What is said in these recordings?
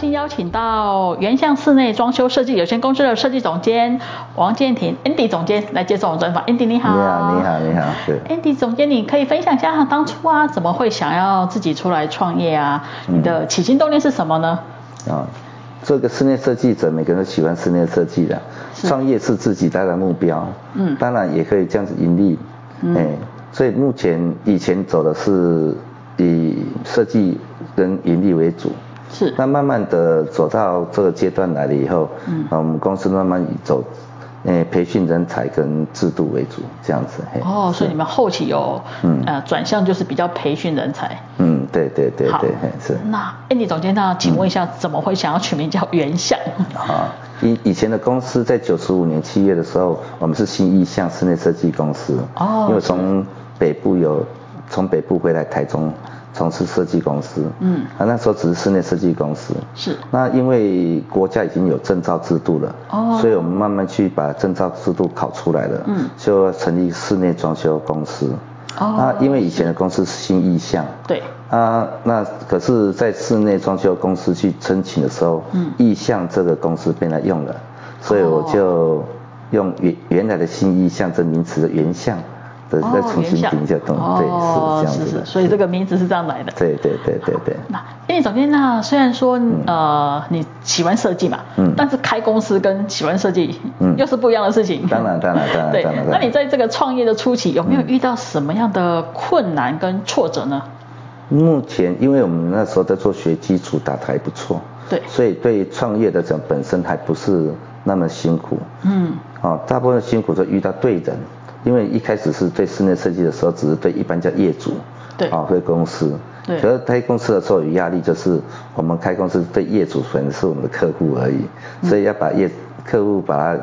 高兴邀请到原相室内装修设计有限公司的设计总监王建廷 Andy 总监来接受我们专访。Andy 你好。你好，你好，你好。对。Andy 总监，你可以分享一下当初啊，怎么会想要自己出来创业啊？你的起心动念是什么呢？啊、嗯，做一个室内设计者，每个人都喜欢室内设计的。创业是自己带来目标。嗯。当然也可以这样子盈利。嗯。欸、所以目前以前走的是以设计跟盈利为主。是，那慢慢的走到这个阶段来了以后，嗯，我们公司慢慢走，诶，培训人才跟制度为主，这样子。哦，所以你们后期有，嗯，呃，转向就是比较培训人才。嗯，对对对对，是。那 Andy 总监，那请问一下，怎么会想要取名叫原相？啊，以以前的公司在九十五年七月的时候，我们是新意向室内设计公司。哦。因为从北部有，从北部回来台中。从事设计公司，嗯，啊，那时候只是室内设计公司，是。那因为国家已经有证照制度了，哦，所以我们慢慢去把证照制度考出来了，嗯，就要成立室内装修公司，哦，那，因为以前的公司是新意向，对，啊，那可是，在室内装修公司去申请的时候，嗯，意向这个公司被他用了，所以我就用原原来的新意向这名词的原相。对，再重新定一下东西，哦、对，是这样子所以这个名字是这样来的。对对对对对。那，因为总监，那虽然说、嗯、呃你喜欢设计嘛，嗯，但是开公司跟喜欢设计，嗯，又是不一样的事情。当然当然当然。对，那你在这个创业的初期，有没有遇到什么样的困难跟挫折呢？目前，因为我们那时候在做学基础，打得还不错，对，所以对创业的人本身还不是那么辛苦，嗯，啊，大部分辛苦是遇到对人。因为一开始是对室内设计的时候，只是对一般叫业主，对，啊，对公司，对。可是开公司的时候有压力，就是我们开公司对业主可能是我们的客户而已，所以要把业客户把他，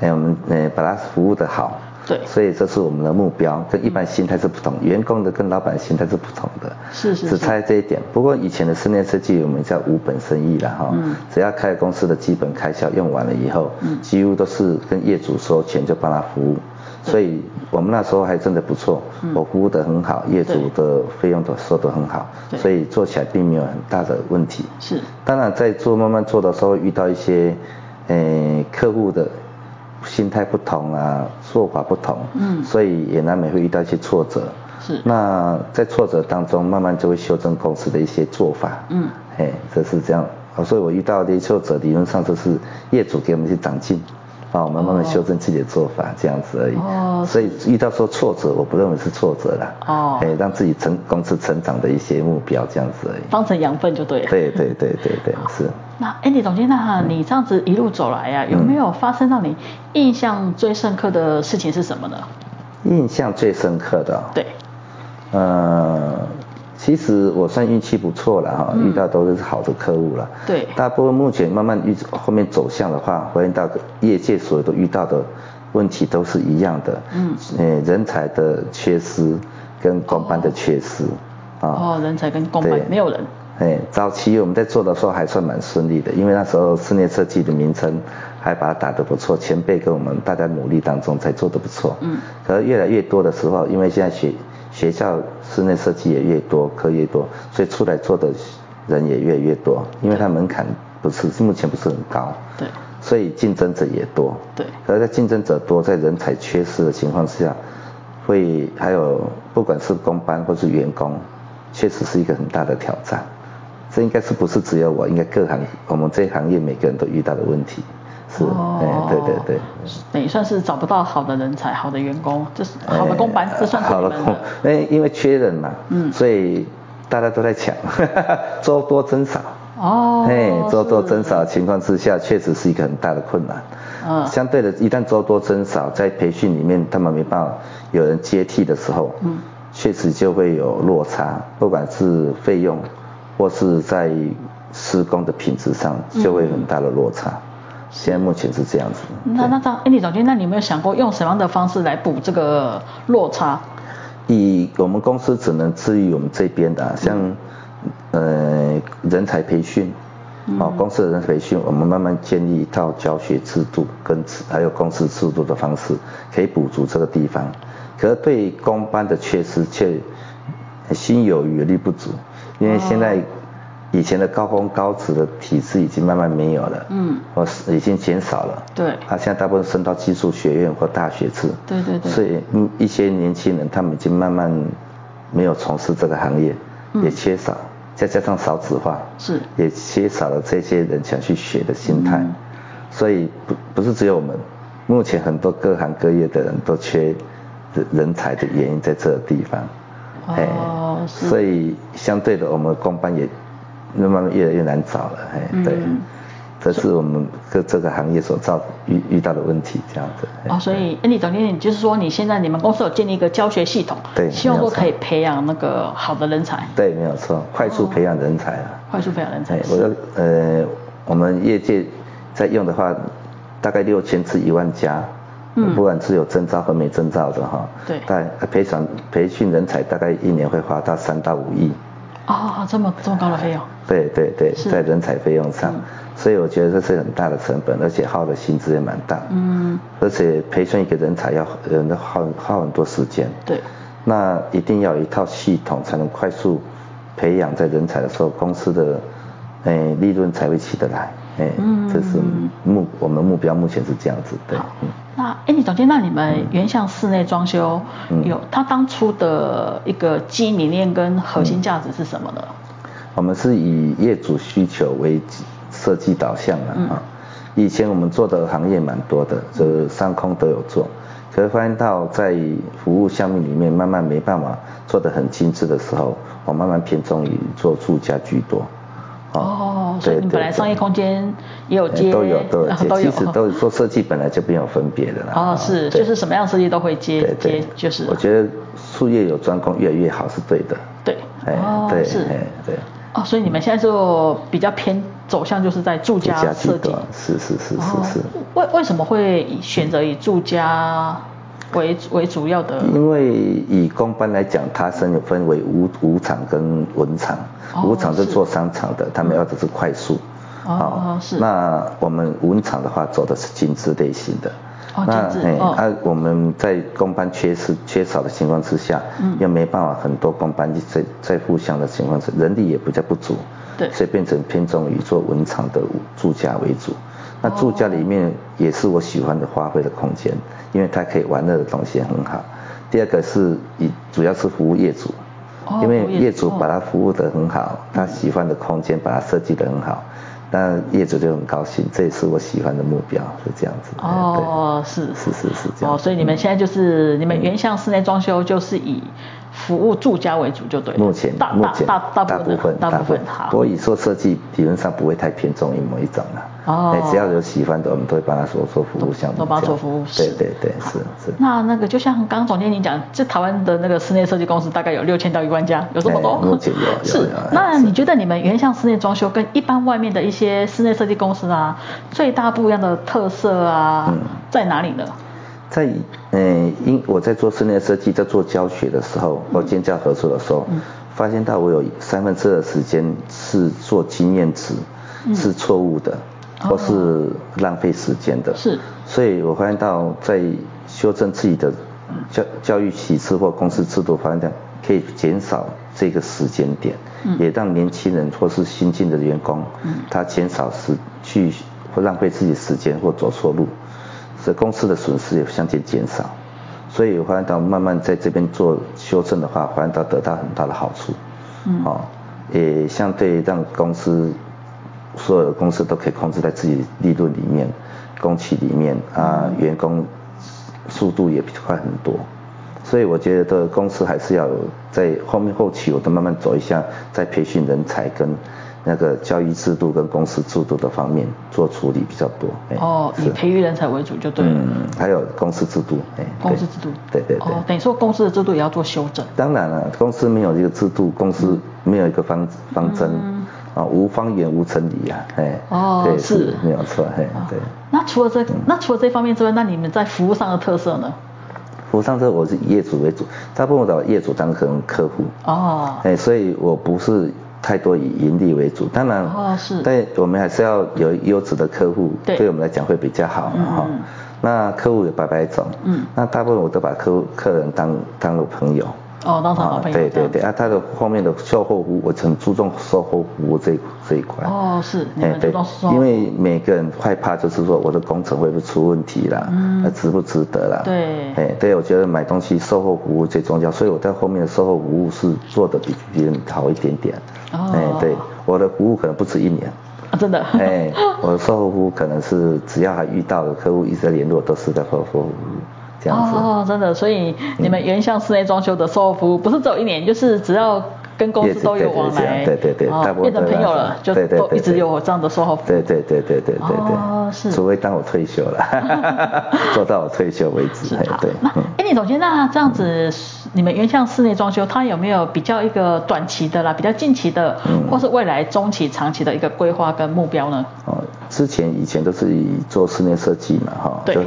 哎，我们呃把他服务的好，对。所以这是我们的目标，跟一般心态是不同，员工的跟老板心态是不同的，是是，只差这一点。不过以前的室内设计我们叫无本生意了哈，嗯，只要开公司的基本开销用完了以后，嗯，几乎都是跟业主收钱就帮他服务。所以我们那时候还真的不错，我服务的很好，业主的费用都收得很好，所以做起来并没有很大的问题。是，当然在做慢慢做的时候遇到一些，诶客户的心态不同啊，做法不同，嗯，所以也难免会遇到一些挫折。是，那在挫折当中慢慢就会修正公司的一些做法。嗯，哎，这是这样，所以我遇到的挫折理论上就是业主给我们一些长进。啊，我们慢慢修正自己的做法，这样子而已。哦。所以遇到说挫折，我不认为是挫折啦。哦。可以让自己成公司成长的一些目标，这样子而已。当成养分就对了。对对对对对，是。那 Andy 总监，那你这样子一路走来呀、啊，有没有发生让你印象最深刻的事情是什么呢？印象最深刻的。对。呃。其实我算运气不错了哈，遇到都是好的客户了。对。大部分目前慢慢遇后面走向的话，回到业界所有都遇到的问题都是一样的。嗯。诶，人才的缺失跟工班的缺失。哦，人才跟工班没有人。哎，早期我们在做的时候还算蛮顺利的，因为那时候室内设计的名称还把它打得不错，前辈跟我们大家努力当中才做得不错。嗯。可是越来越多的时候，因为现在学。学校室内设计也越多，课越多，所以出来做的人也越来越多，因为它门槛不是目前不是很高，对，所以竞争者也多，对。可是在竞争者多，在人才缺失的情况下，会还有不管是工班或是员工，确实是一个很大的挑战。这应该是不是只有我，应该各行我们这一行业每个人都遇到的问题。是，哦，对对对，等于算是找不到好的人才，好的员工，这是好的工班，这算好的工，哎，因为缺人嘛，嗯，所以大家都在抢，做多增少，哦，哎，做多增少的情况之下，确实是一个很大的困难，嗯，相对的，一旦做多增少，在培训里面他们没办法有人接替的时候，嗯，确实就会有落差，不管是费用或是在施工的品质上，就会有很大的落差。现在目前是这样子。那那张 Andy 总监，那你有没有想过用什么样的方式来补这个落差？以我们公司只能至于我们这边的，像呃人才培训，哦公司的人才培训，我们慢慢建立一套教学制度跟还有公司制度的方式，可以补足这个地方。可是对公班的缺失却心有余力不足，因为现在。以前的高工高职的体制已经慢慢没有了，嗯，或是已经减少了，对，他现在大部分升到技术学院或大学制，对对对，所以一些年轻人他们已经慢慢没有从事这个行业，嗯、也缺少，再加上少子化，是，也缺少了这些人想去学的心态，嗯、所以不不是只有我们，目前很多各行各业的人都缺人才的原因在这个地方，哦，哎、所以相对的我们工班也。那慢慢越来越难找了，哎，对，嗯、这是我们各这个行业所造遇遇到的问题，这样子。哦，所以 Andy 总经理就是说，你现在你们公司有建立一个教学系统，对，希望说可以培养那个好的人才。对，没有错，快速培养人才啊、哦。快速培养人才。我的呃，我们业界在用的话，大概六千至一万家，嗯，不管是有证照和没证照的哈，对，但培养培训人才大概一年会花到三到五亿。哦，这么这么高的费用？对对对，在人才费用上，嗯、所以我觉得这是很大的成本，而且耗的薪资也蛮大。嗯。而且培训一个人才要人要耗耗很多时间。对。那一定要有一套系统，才能快速培养在人才的时候，公司的诶利润才会起得来。哎，嗯，这是目我们目标目前是这样子。对。嗯那哎，你总监，那你们原像室内装修有他当初的一个基因理念跟核心价值是什么呢？我们是以业主需求为设计导向的啊。以前我们做的行业蛮多的，就是上空都有做，可是发现到在服务项目里面慢慢没办法做得很精致的时候，我慢慢偏重于做住家居多。哦，所以你本来商业空间也有接，都有都有接，其实都做设计本来就没有分别的啦。哦，是，就是什么样设计都会接接，就是。我觉得术业有专攻越来越好是对的。对，哎，对，是，对。哦，所以你们现在就比较偏走向就是在住家设计。是是是是是。为为什么会选择以住家为为主要的？因为以工班来讲，它是有分为无无厂跟文厂。无厂是做商场的，他们要的是快速。哦，是。那我们文厂的话走的是精致类型的。那哎，那我们在工班缺失缺少的情况之下，嗯，又没办法很多工班在在互相的情况之下，人力也比较不足。对。所以变成偏重于做文场的住家为主。那住家里面也是我喜欢的发挥的空间，因为它可以玩乐的东西很好。第二个是以主要是服务业主。因为业主把他服务得很好，他喜欢的空间把它设计得很好，那业主就很高兴，这也是我喜欢的目标，是这样子。哦，是是是是这样。哦，所以你们现在就是你们原像室内装修就是以。服务住家为主就对了。目前大目前大大大部分大部分好。不过以做设计理论上不会太偏重于某一种了。哦。只要有喜欢的，我们都会帮他做做服务项目。都帮他做服务。对对对，是是。那那个就像刚刚总监你讲，这台湾的那个室内设计公司大概有六千到一万家，有这么多？目前有。是。那你觉得你们原像室内装修跟一般外面的一些室内设计公司啊，最大不一样的特色啊，在哪里呢？在嗯，因我在做室内设计，在做教学的时候，或建教合作的时候，嗯、发现到我有三分之二的时间是做经验值，嗯、是错误的，或是浪费时间的。是。所以我发现到在修正自己的教教育体制或公司制度，发现到可以减少这个时间点，嗯、也让年轻人或是新进的员工，嗯、他减少时去或浪费自己时间或走错路。这公司的损失也相对减少，所以我发现到慢慢在这边做修正的话，发现到得到很大的好处，嗯，哦，也相对让公司所有的公司都可以控制在自己利润里面，工期里面啊，员工速度也快很多，所以我觉得公司还是要在后面后期，我都慢慢走一下，再培训人才跟。那个教育制度跟公司制度的方面做处理比较多。哦，以培育人才为主就对了。嗯，还有公司制度，哎，公司制度，对对对。哦，等于说公司的制度也要做修正。当然了，公司没有一个制度，公司没有一个方方针，啊，无方圆无成理呀，哎。哦，对，是，没有错，嘿，对。那除了这，那除了这方面之外，那你们在服务上的特色呢？服务上这我是以业主为主，大部分找业主当成客户。哦。哎，所以我不是。太多以盈利为主。当然，哦是，但我们还是要有优质的客户，对，对我们来讲会比较好嘛哈。那客户有百百种，嗯，那大部分我都把客户客人当当做朋友。哦，当朋友。对对对，啊，他的后面的售后服务，我很注重售后服务这这一块。哦，是，哎对，因为每个人害怕就是说我的工程会不会出问题啦，嗯，那值不值得啦？对，哎，对，我觉得买东西售后服务最重要，所以我在后面的售后服务是做的比别人好一点点。哦，哎，对，我的服务可能不止一年。啊，真的。哎，我的售后服务可能是只要还遇到的客户一直在联络，都是在售后服务。哦，真的，所以你们原相室内装修的售后服务不是只有一年，就是只要跟公司都有往来，对对对，变成朋友了，就都一直有这样的售后服务。对对对对对对对。哦，是。除非当我退休了，做到我退休为止。对。那，哎，李总监，那这样子，你们原像室内装修，它有没有比较一个短期的啦，比较近期的，或是未来中期、长期的一个规划跟目标呢？哦，之前以前都是以做室内设计嘛，哈。对。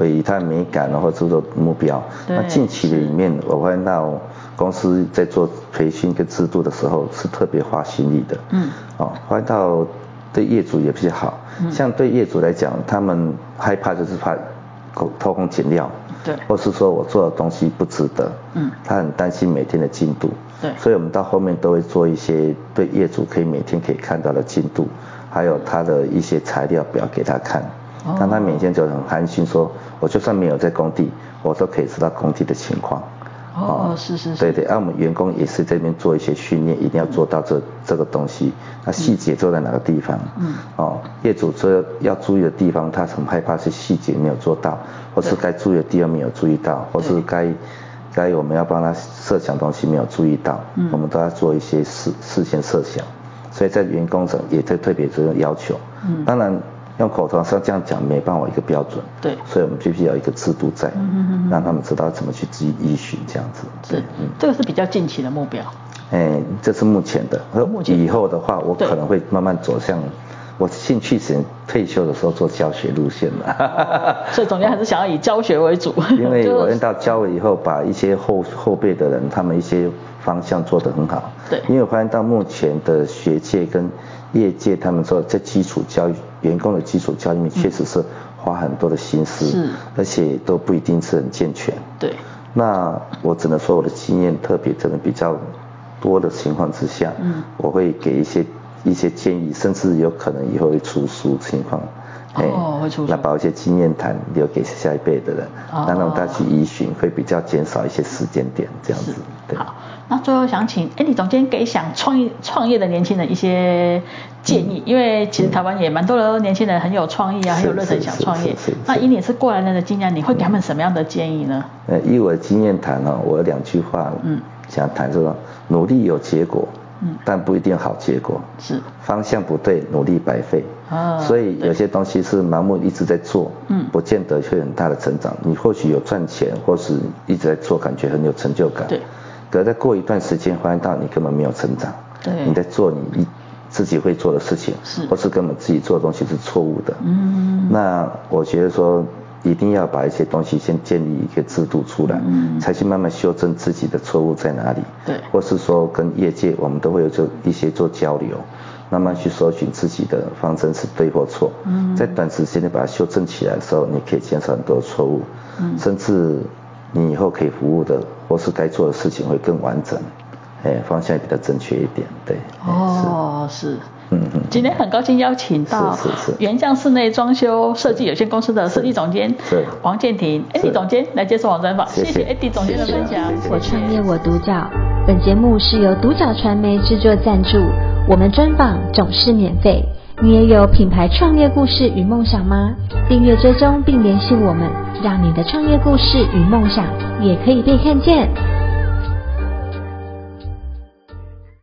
以它美感，然后制作目标。那近期的里面，我发现到公司在做培训跟制度的时候，是特别花心力的。嗯。哦，发现到对业主也比较好。嗯。像对业主来讲，他们害怕就是怕偷工减料。对。或是说我做的东西不值得。嗯。他很担心每天的进度。对。所以我们到后面都会做一些对业主可以每天可以看到的进度，还有他的一些材料表给他看。让他每天就很安心，说我就算没有在工地，我都可以知道工地的情况。哦，是是是。对对，而、啊、我们员工也是这边做一些训练，一定要做到这、嗯、这个东西。那细节做在哪个地方？嗯。哦，业主这要注意的地方，他很害怕是细节没有做到，或是该注意的地方没有注意到，或是该该我们要帮他设想东西没有注意到，嗯、我们都要做一些事事先设想。所以在员工上也特特别这个要求。嗯。当然。用口头上这样讲没办法一个标准，对，所以我们必须要一个制度在，嗯哼哼，让他们知道怎么去依依循这样子。是，嗯，这个是比较近期的目标。哎，这是目前的，目前以后的话，我可能会慢慢走向我兴趣型退休的时候做教学路线了。所以总监还是想要以教学为主。因为 我认到教了以后，把一些后后辈的人，他们一些方向做得很好。对，因为我发现到目前的学界跟业界，他们说在基础教育。员工的基础教育面确实是花很多的心思，是，而且都不一定是很健全。对，那我只能说我的经验特别真的比较多的情况之下，嗯，我会给一些一些建议，甚至有可能以后会出书情况。哦，会出。那把一些经验谈留给下一辈的人，哦、让他去依循，会比较减少一些时间点这样子。对。好，那最后想请，哎，李总监给想创业创业的年轻人一些建议，嗯、因为其实台湾也蛮多的年轻人很有创意啊，很有热忱想创业。那以你是过来人的经验，你会给他们什么样的建议呢？呃，以我的经验谈哦，我有两句话，嗯，想谈这个努力有结果。嗯，但不一定好结果，是方向不对，努力白费啊。所以有些东西是盲目一直在做，嗯，不见得会很大的成长。你或许有赚钱，或是一直在做，感觉很有成就感，对。可是再过一段时间，发现到你根本没有成长，对，你在做你一自己会做的事情，是，或是根本自己做的东西是错误的，嗯。那我觉得说。一定要把一些东西先建立一个制度出来，嗯，才去慢慢修正自己的错误在哪里，对，或是说跟业界我们都会有做一些做交流，慢慢去搜寻自己的方针是对或错，嗯，在短时间内把它修正起来的时候，你可以减少很多错误，嗯，甚至你以后可以服务的或是该做的事情会更完整，哎，方向也比较正确一点，对，哦，是。是。嗯嗯，今天很高兴邀请到原匠室内装修设计有限公司的设计总监王建廷，Andy 总监来接受网专访，谢谢。Andy 总监的分享。我创业我独角，本节目是由独角传媒制作赞助，我们专访总是免费。你也有品牌创业故事与梦想吗？订阅追踪并联系我们，让你的创业故事与梦想也可以被看见。